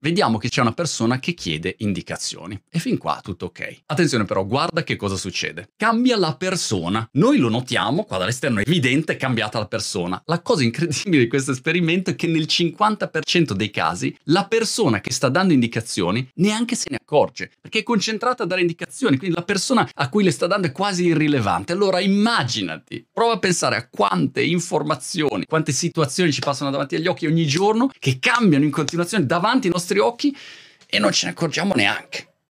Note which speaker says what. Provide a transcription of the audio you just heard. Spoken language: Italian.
Speaker 1: vediamo che c'è una persona che chiede indicazioni. E fin qua tutto ok. Attenzione però, guarda che cosa succede. Cambia la persona. Noi lo notiamo, qua dall'esterno è evidente, è cambiata la persona. La cosa incredibile di questo esperimento è che nel 50% dei casi la persona che sta dando indicazioni neanche se ne accorge, perché è concentrata a dare indicazioni, quindi la persona a cui le sta dando è quasi irrilevante. Allora immaginati, prova a pensare a quante informazioni, quante situazioni ci passano davanti agli occhi ogni giorno che cambiano in continuazione davanti ai nostri occhi e non ce ne accorgiamo neanche.